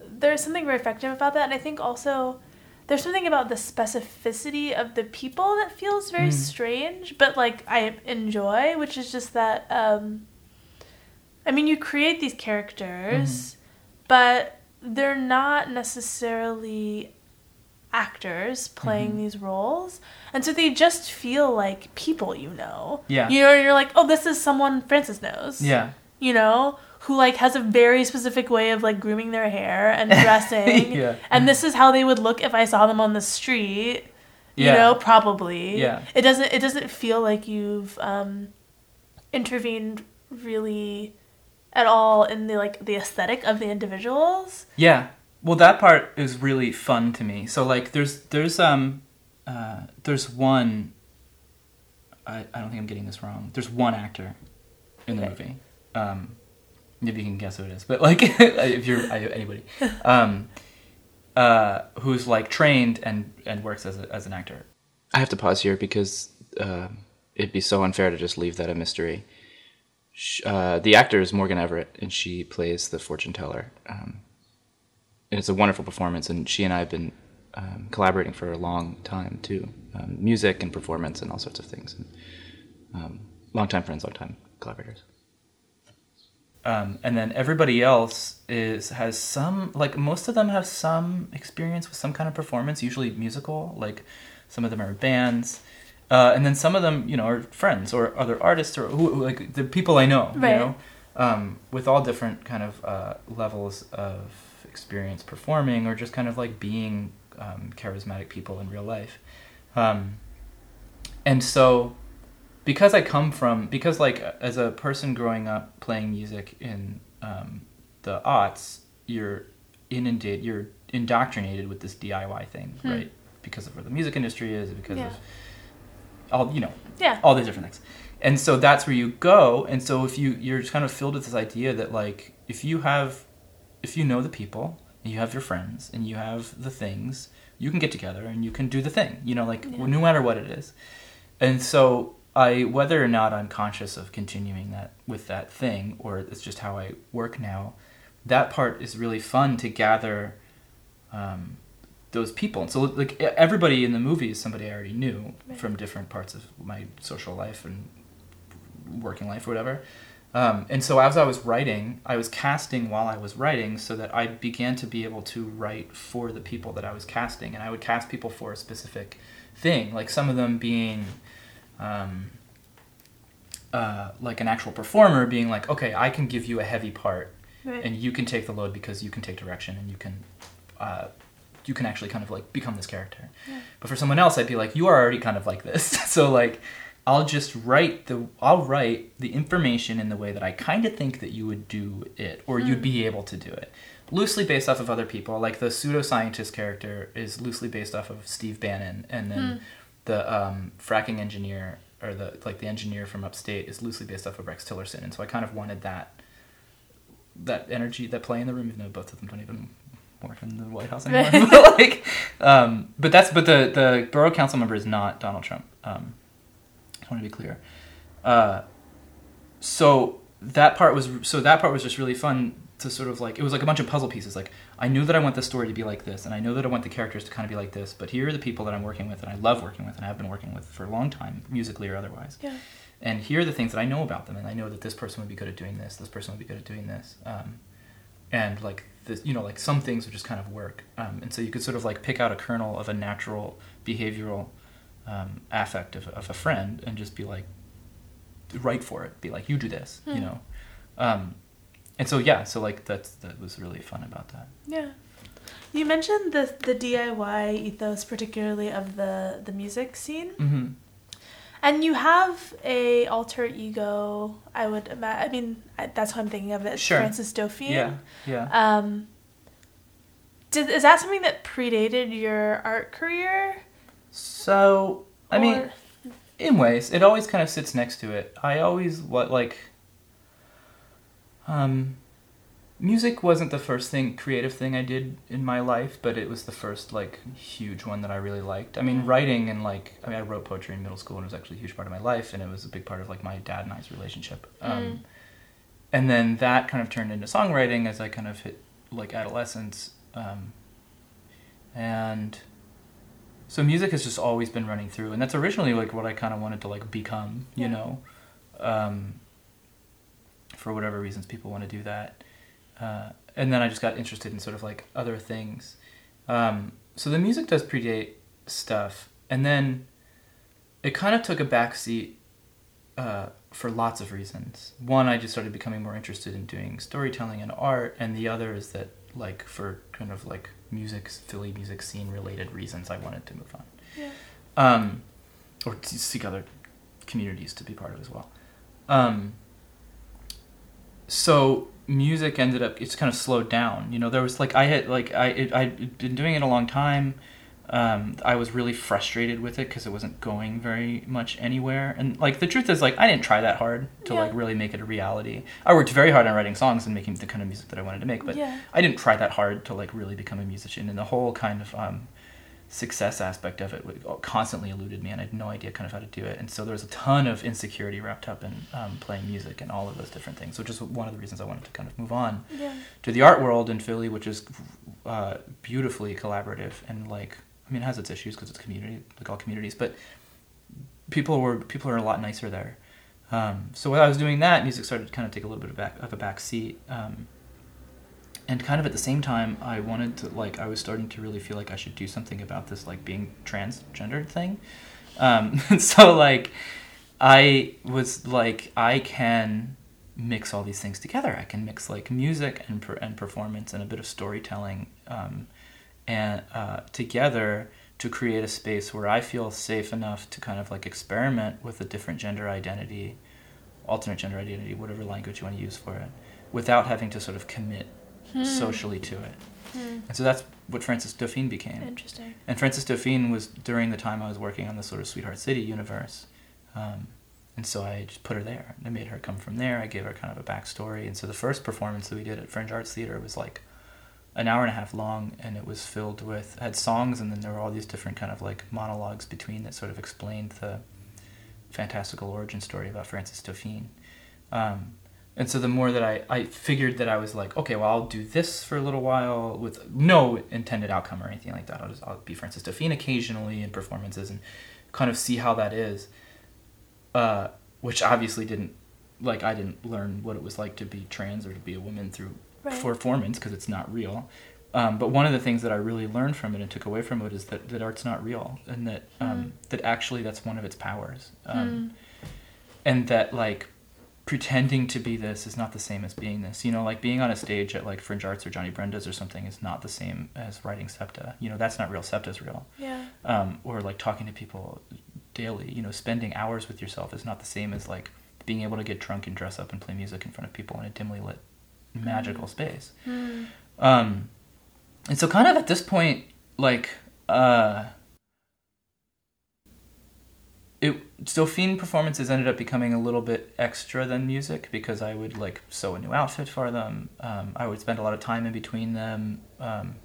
there's something very effective about that and I think also there's something about the specificity of the people that feels very Mm. strange but like I enjoy which is just that um I mean you create these characters but they're not necessarily actors playing Mhm. these roles and so they just feel like people you know Yeah. you know you're like oh this is someone Frances knows Yeah. you know, who like has a very specific way of like grooming their hair and dressing. Yeah. And this is how they would look if I saw them on the street. You Yeah. know, probably. Yeah. It doesn't it doesn't feel like you've um intervened really at all in the like the aesthetic of the individuals. Yeah. Well, that part is really fun to me. So like, there's there's um, uh, there's one. I, I don't think I'm getting this wrong. There's one actor in the Okay. movie. Um, maybe you can guess who it is, but like if you're I- anybody, um, uh, who's like trained and and works as a, as an actor. I have to pause here because uh, it'd be so unfair to just leave that a mystery. Uh, the actor is Morgan Everett, and she plays the fortune teller. Um, and it's a wonderful performance, and she and I have been um, collaborating for a long time too, um, music and performance and all sorts of things. And, um, long time friends, long time collaborators. Um, and then everybody else is has some like most of them have some experience with some kind of performance, usually musical. Like some of them are bands, uh, and then some of them you know are friends or other artists or who who- like the people I know. Right. You know, um, with all different kind of uh, levels of experience performing or just kind of like being um, charismatic people in real life. Um, and so because I come from because like as a person growing up playing music in um, the aughts, you're inundated, you're indoctrinated with this DIY thing, Hmm. right? Because of where the music industry is, because Yeah. of all you know, Yeah. all these different things. And so that's where you go. And so if you you're just kind of filled with this idea that like if you have if you know the people, and you have your friends, and you have the things, you can get together and you can do the thing. You know, like Yeah. no matter what it is. And so I whether or not I'm conscious of continuing that with that thing or it's just how I work now, that part is really fun to gather um, those people. And so like everybody in the movie is somebody I already knew Right. from different parts of my social life and working life or whatever. Um, and so as I was writing, I was casting while I was writing so that I began to be able to write for the people that I was casting. And I would cast people for a specific thing, like some of them being um, uh, like an actual performer being like, okay, I can give you a heavy part Right. and you can take the load because you can take direction and you can uh, you can actually kind of like become this character Yeah. but for someone else i'd be like you are already kind of like this so like i'll just write the i'll write the information in the way that i kind of think that you would do it or you'd be able to do it loosely based off of other people like the pseudoscientist character is loosely based off of steve bannon and then the um, fracking engineer or the like the engineer from upstate is loosely based off of rex tillerson and so i kind of wanted that that energy, that play in the room, even though both of them don't even work in the White House anymore. But like, um, but that's but the the borough council member is not Donald Trump. Um, I want to be clear. Uh, so that part was so that part was just really fun to sort of like it was like a bunch of puzzle pieces. Like I knew that I want the story to be like this, and I know that I want the characters to kind of be like this. But here are the people that I'm working with, and I love working with, and I've been working with for a long time, musically or otherwise Yeah. and here are the things that I know about them, and I know that this person would be good at doing this, this person would be good at doing this, um, and like this, you know, like some things would just kind of work, um, and so you could sort of like pick out a kernel of a natural behavioral um, affect of, of a friend and just be like, write for it, be like, you do this, you Hmm. know, um, and so yeah, so like that's that was really fun about that. Yeah. You mentioned the the DIY ethos, particularly of the the music scene, Mm-hmm. and you have a alter ego. I would imagine. I mean, that's how I'm thinking of it. Sure. Frances Dauphine. Yeah, yeah. Um. Did, is that something that predated your art career? So I mean. Or- in ways it always kind of sits next to it i always what like um music wasn't the first thing creative thing i did in my life but it was the first like huge one that i really liked i mean writing and like i mean i wrote poetry in middle school and it was actually a huge part of my life and it was a big part of like my dad and i's relationship um Mm. and then that kind of turned into songwriting as i kind of hit like adolescence um and so music has just always been running through and that's originally like what i kind of wanted to like become you Yeah. know? Um, for whatever reasons people want to do that. Uh, and then i just got interested in sort of like other things. Um, so the music does predate stuff and then it kind of took a backseat uh, for lots of reasons. One i just started becoming more interested in doing storytelling and art and the other is that like for kind of like music philly music scene related reasons i wanted to move on Yeah. um, or to seek other communities to be part of as well. Um, so music ended up it's kind of slowed down. You know, there was like I had like I it, I'd been doing it a long time. Um, I was really frustrated with it because it wasn't going very much anywhere. And like the truth is, like I didn't try that hard to Yeah. like really make it a reality. I worked very hard on writing songs and making the kind of music that I wanted to make, but Yeah. I didn't try that hard to like really become a musician. And the whole kind of um, success aspect of it constantly eluded me, and I had no idea kind of how to do it. And so there was a ton of insecurity wrapped up in um, playing music and all of those different things, which is one of the reasons I wanted to kind of move on Yeah. to the art world in Philly, which is uh, beautifully collaborative and like mean it has its issues because it's community like all communities, but people were people are a lot nicer there. Um, so while I was doing that, music started to kind of take a little bit of back of a back seat. Um, and kind of at the same time, I wanted to like I was starting to really feel like I should do something about this like being transgendered thing. Um, so like I was like I can mix all these things together. I can mix like music and per- and performance and a bit of storytelling, um, and uh, together to create a space where I feel safe enough to kind of like experiment with a different gender identity, alternate gender identity, whatever language you want to use for it, without having to sort of commit socially to it. Hmm. And so that's what Frances Dauphine became. Interesting. And Frances Dauphine was during the time I was working on the sort of Sweetheart City universe. Um, and so I just put her there. And I made her come from there. I gave her kind of a backstory. And so the first performance that we did at Fringe Arts Theater was like an hour and a half long and it was filled with had songs and then there were all these different kind of like monologues between that sort of explained the fantastical origin story about Frances Dauphine. Um, and so the more that I, I figured that I was like, okay, well, I'll do this for a little while with no intended outcome or anything like that. I'll just I'll be Frances Dauphine occasionally in performances and kind of see how that is. Uh, which obviously didn't like I didn't learn what it was like to be trans or to be a woman through Right. performance because it's not real. Um, but one of the things that I really learned from it and took away from it is that, that art's not real and that um, that actually that's one of its powers. Um, and that like pretending to be this is not the same as being this. You know, like being on a stage at like Fringe Arts or Johnny Brenda's or something is not the same as writing SEPTA. You know, that's not real. SEPTA's real. Yeah. Um, or like talking to people daily. You know, spending hours with yourself is not the same as like being able to get drunk and dress up and play music in front of people in a dimly lit, magical space. Hmm. Um, and so kind of at this point, like, uh, it Dauphine performances ended up becoming a little bit extra than music because I would like sew a new outfit for them. Um, I would spend a lot of time in between them. Um,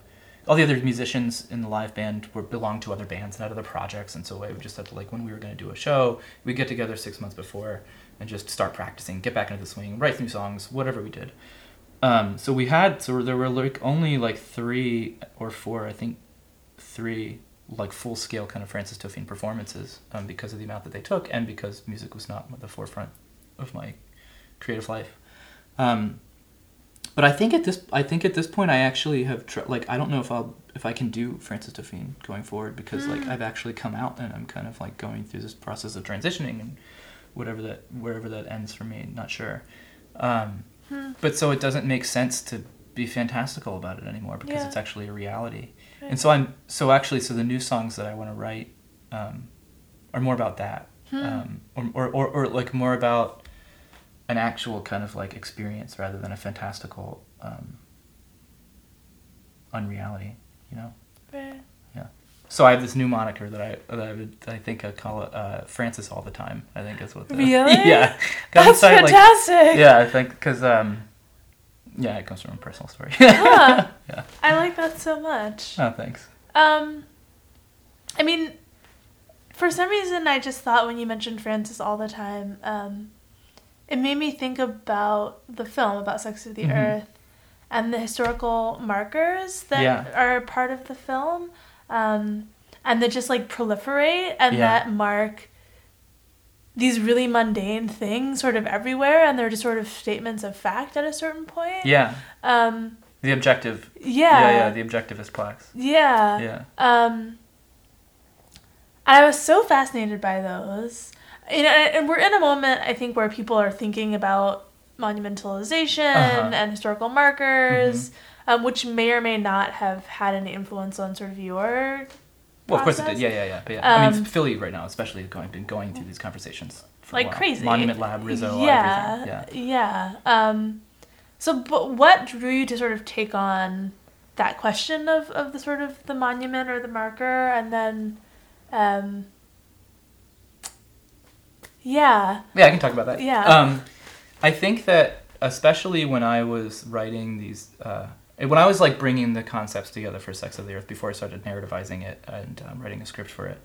all the other musicians in the live band were belonged to other bands and had other projects, and so I would just have to like when we were going to do a show, we'd get together six months before and just start practicing, get back into the swing, write new songs, whatever we did. Um, so we had so there were like only like three or four, I think, three like full scale kind of Frances Dauphine performances um, because of the amount that they took and because music was not at the forefront of my creative life. Um, but I think at this I think at this point I actually have tr- like I don't know if I'll if I can do Frances Dauphine going forward because like I've actually come out and I'm kind of like going through this process of transitioning and whatever that wherever that ends for me not sure. Um, but so it doesn't make sense to be fantastical about it anymore because Yeah. it's actually a reality. Right. And so I'm so actually so the new songs that I want to write um, are more about that, Hmm. um, or, or, or or like more about an actual kind of like experience rather than a fantastical um, unreality. You know. Right. So I have this new moniker that I that I, would, I think I call it uh, Frances all the time. I think that's what. The, Really? yeah. That's it's like- fantastic. yeah, I think because um, yeah, it comes from a personal story. Huh. Yeah. I like that so much. oh, thanks. Um, I mean, for some reason, I just thought when you mentioned Frances all the time, um, it made me think about the film about Sex of the Mhm. Earth and the historical markers that Yeah. are part of the film, um, and that just like proliferate and Yeah. that mark these really mundane things sort of everywhere, and they're just sort of statements of fact at a certain point. Yeah, Um, the objective. yeah. Yeah, yeah, the objectivist plaques. Yeah. Yeah. Um, I was so fascinated by those. You know, and we're in a moment, I think, where people are thinking about monumentalization Uh-huh. and historical markers, um, which may or may not have had any influence on sort of your. Well, of course it did. Yeah, yeah, yeah. But yeah, I Um, mean, Philly right now, especially going been going through these conversations Like crazy. Monument Lab, Rizzo, yeah, everything. Yeah. Yeah. Um, So, but what drew you to sort of take on that question of, of the sort of the monument or the marker, and then, um, yeah, Yeah, I can talk about that. Yeah. Um, I think that especially when I was writing these, uh, when I was like bringing the concepts together for Sex of the Earth before I started narrativizing it and um, writing a script for it,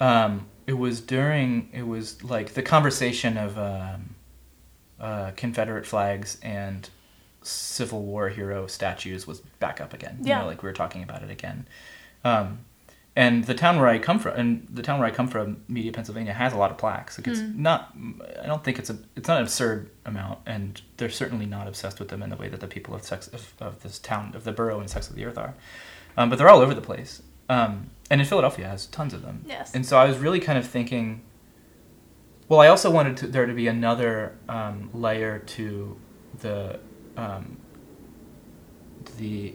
um, it was during it was like the conversation of um, uh, Confederate flags and Civil War hero statues was back up again. You Yeah. know, like we were talking about it again. Um, and the town where I come from, and the town where I come from, Media, Pennsylvania, has a lot of plaques. Like it's not, I don't think it's a, it's not an absurd amount, and they're certainly not obsessed with them in the way that the people of sex of, of this town, of the borough and Sex of the Earth are. Um, but they're all over the place, um, and in Philadelphia has tons of them. Yes. And so I was really kind of thinking. Well, I also wanted to, there to be another um, layer to the um, the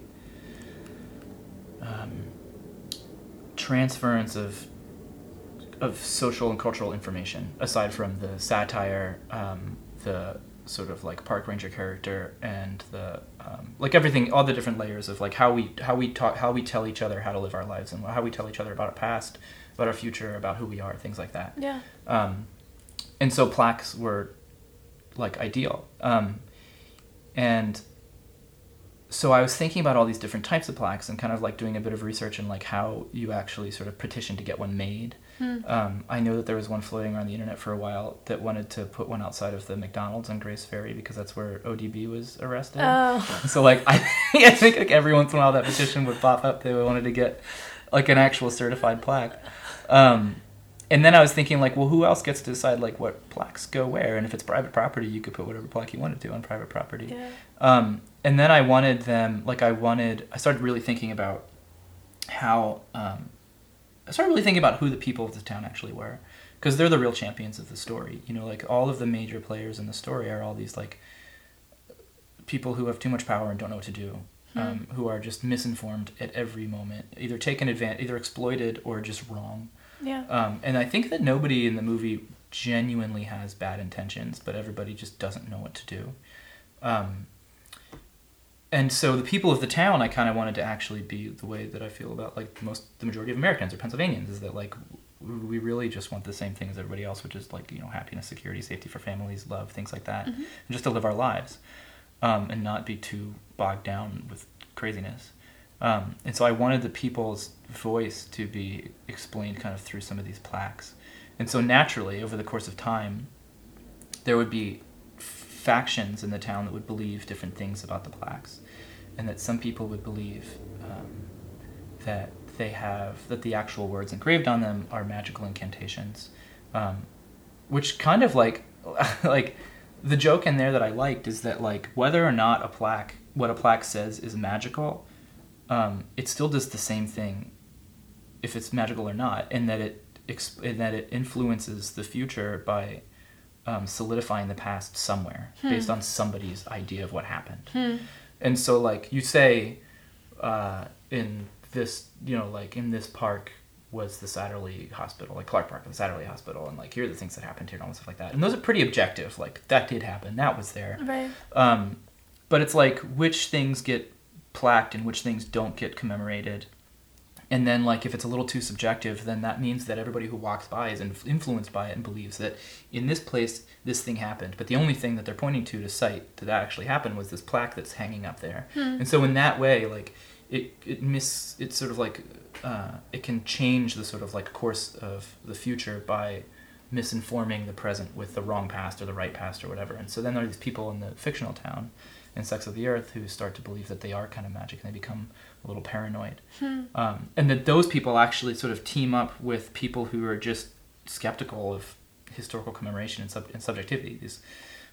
um, transference of of social and cultural information aside from the satire um, the sort of like park ranger character and the um, like everything all the different layers of like how we how we talk how we tell each other how to live our lives and how we tell each other about our past about our future about who we are things like that. Yeah, um, and so plaques were like ideal. Um, and so i was thinking about all these different types of plaques and kind of like doing a bit of research and like how you actually sort of petition to get one made um, i know that there was one floating around the internet for a while that wanted to put one outside of the mcdonald's on Gray's Ferry because that's where odb was arrested oh, so like I, I think like every once in a while that petition would pop up. They wanted to get like an actual certified plaque. Um, and then I was thinking like, well, who else gets to decide like what plaques go where? And if it's private property, you could put whatever plaque you wanted to on private property. yeah, Um, and then I wanted them like I wanted. I started really thinking about how um, I started really thinking about who the people of the town actually were because they're the real champions of the story. You know, like all of the major players in the story are all these like people who have too much power and don't know what to do, um, who are just misinformed at every moment, either taken advantage, either exploited or just wrong. yeah, Um, and I think that nobody in the movie genuinely has bad intentions, but everybody just doesn't know what to do. Um, and so the people of the town, I kind of wanted to actually be the way that I feel about like most, the majority of Americans or Pennsylvanians, is that like we really just want the same thing as everybody else, which is like you know happiness, security, safety for families, love, things like that, and just to live our lives, um, and not be too bogged down with craziness. Um, and so I wanted the people's voice to be explained kind of through some of these plaques. And so naturally, over the course of time, there would be factions in the town that would believe different things about the plaques, and that some people would believe um, that they have that the actual words engraved on them are magical incantations, um, which kind of like like the joke in there that I liked is that like whether or not a plaque what a plaque says is magical, um, it still does the same thing if it's magical or not, in that it exp- in that it influences the future by um, solidifying the past somewhere based on somebody's idea of what happened. And so, like you say, uh, in this, you know, like in this park was the Satterlee Hospital, like Clark Park, and the Satterlee Hospital, and like here are the things that happened here and all this stuff like that. And those are pretty objective. Like that did happen, that was there. right, Um, but it's like which things get plaqued and which things don't get commemorated. And then, like, if it's a little too subjective, then that means that everybody who walks by is inf- influenced by it and believes that in this place this thing happened. But the only thing that they're pointing to to cite that that actually happened was this plaque that's hanging up there. And so, in that way, like, it it miss it's sort of like uh, it can change the sort of like course of the future by misinforming the present with the wrong past or the right past or whatever. And so then there are these people in the fictional town in Sex of the Earth who start to believe that they are kind of magic and they become a little paranoid. Um, and that those people actually sort of team up with people who are just skeptical of historical commemoration and, sub- and subjectivity. These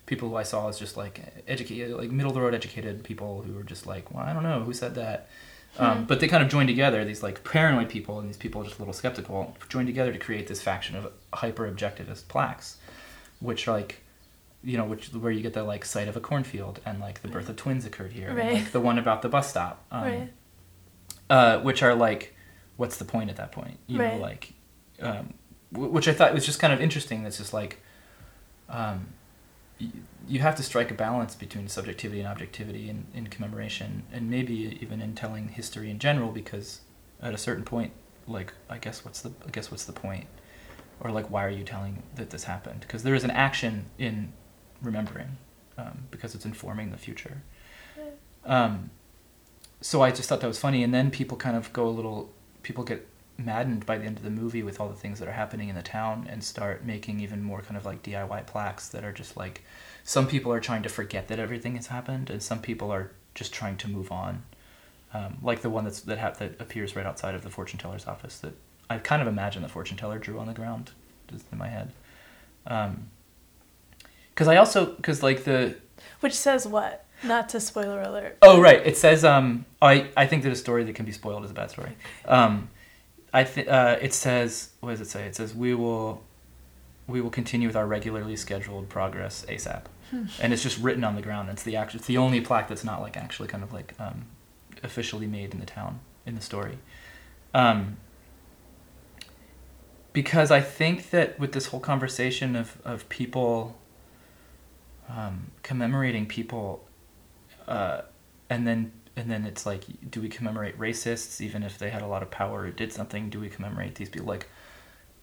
people who I saw as just like educated, like middle of the road educated people who were just like, well, I don't know who said that. Um, but they kind of joined together, these like paranoid people and these people just a little skeptical, joined together to create this faction of hyper objectivist plaques, which like, you know, which where you get the like site of a cornfield and like the birth of twins occurred here, and, like the one about the bus stop, um, right, uh, which are like, what's the point at that point? You know, like, um, w- which I thought was just kind of interesting. That's just like, um, y- you have to strike a balance between subjectivity and objectivity in, in commemoration, and maybe even in telling history in general, because at a certain point, like I guess what's the I guess what's the point, or like why are you telling that this happened? Because there is an action in remembering, um, because it's informing the future. Um, so I just thought that was funny, and then people kind of go a little. People get maddened by the end of the movie with all the things that are happening in the town, and start making even more kind of like DIY plaques that are just like. Some people are trying to forget that everything has happened, and some people are just trying to move on. Um, like the one that's that ha- that appears right outside of the fortune teller's office. That I kind of imagine the fortune teller drew on the ground, just in my head. Because I also because like the Which says what? Not to spoiler alert. Oh right, it says um I I think that a story that can be spoiled is a bad story. Um, I think uh, it says what does it say? It says we will we will continue with our regularly scheduled progress ASAP, and it's just written on the ground. It's the act- It's the only plaque that's not like actually kind of like um, officially made in the town in the story. Um, because I think that with this whole conversation of of people um, commemorating people uh, and then and then it's like do we commemorate racists even if they had a lot of power or did something? Do we commemorate these people? Like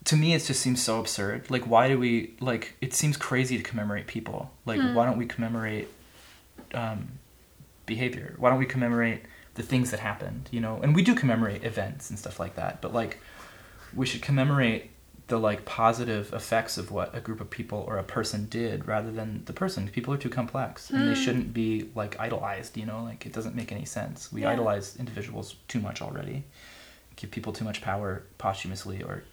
to me it just seems so absurd. Like why do we like it seems crazy to commemorate people. Like why don't we commemorate um, behavior? Why don't we commemorate the things that happened you know? And we do commemorate events and stuff like that but like we should commemorate the like positive effects of what a group of people or a person did rather than the person people are too complex and they shouldn't be like idolized you know like it doesn't make any sense we Yeah. idolize individuals too much already give people too much power posthumously or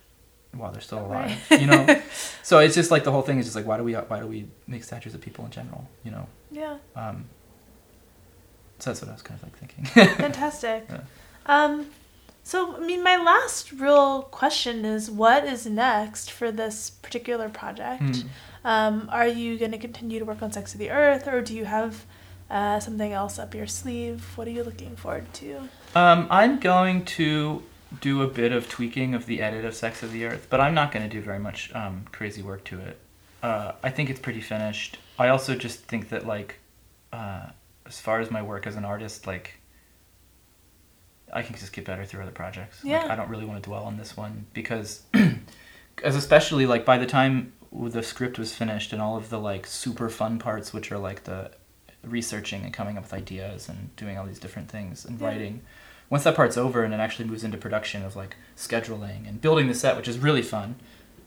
while they're still alive Right. you know so it's just like the whole thing is just like why do we why do we make statues of people in general you know Yeah. um so that's what i was kind of like thinking Fantastic. Yeah. Um, so, I mean, my last real question is what is next for this particular project? Hmm. Um, are you going to continue to work on Sex of the Earth, or do you have uh, something else up your sleeve? What are you looking forward to? Um, I'm going to do a bit of tweaking of the edit of Sex of the Earth, but I'm not going to do very much um, crazy work to it. Uh, I think it's pretty finished. I also just think that, like, uh, as far as my work as an artist, like, I can just get better through other projects. Like, Yeah. I don't really want to dwell on this one because, as especially like by the time the script was finished and all of the like super fun parts, which are like the researching and coming up with ideas and doing all these different things and Yeah. writing. Once that part's over and it actually moves into production of like scheduling and building the set, which is really fun,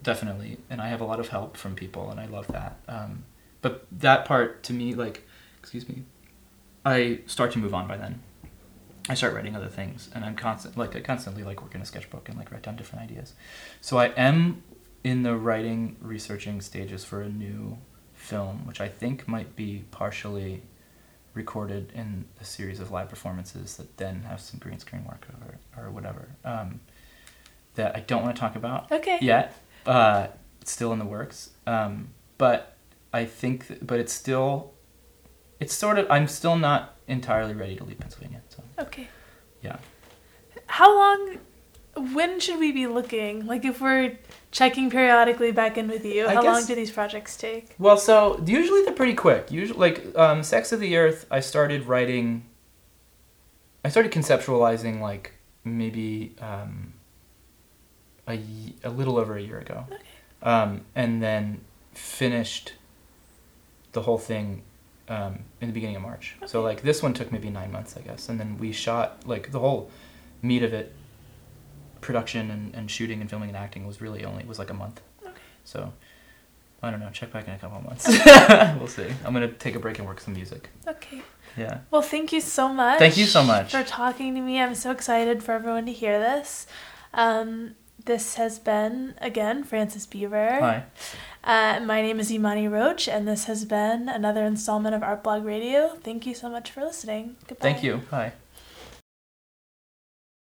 definitely. And I have a lot of help from people, and I love that. Um, but that part to me, like, excuse me, I start to move on by then. I start writing other things, and I'm constant, like, I constantly like work in a sketchbook and like write down different ideas. So I am in the writing, researching stages for a new film, which I think might be partially recorded in a series of live performances that then have some green screen work over or whatever. Um, that I don't want to talk about Okay. yet. Uh, it's still in the works. Um, but I think, th- but it's still, it's sort of. I'm still not entirely ready to leave Pennsylvania. So Okay. yeah. How long? When should we be looking? Like, if we're checking periodically back in with you, I how long do these projects take? Well, so usually they're pretty quick. Usually, like um, "Sex of the Earth," I started writing. I started conceptualizing like maybe um, a a little over a year ago, um, and then finished the whole thing um, in the beginning of March. So like this one took maybe nine months, I guess, and then we shot like the whole meat of it, production and, and shooting and filming and acting was really only was like a month. Okay. So I don't know. Check back in a couple of months. we'll see. I'm gonna take a break and work some music. Okay. Yeah. Well, thank you so much. Thank you so much. for talking to me. I'm so excited for everyone to hear this. Um, this has been again Frances Beaver. Hi. Uh, my name is Imani Roach, and this has been another installment of Art Blog Radio. Thank you so much for listening. Goodbye. Thank you. Hi.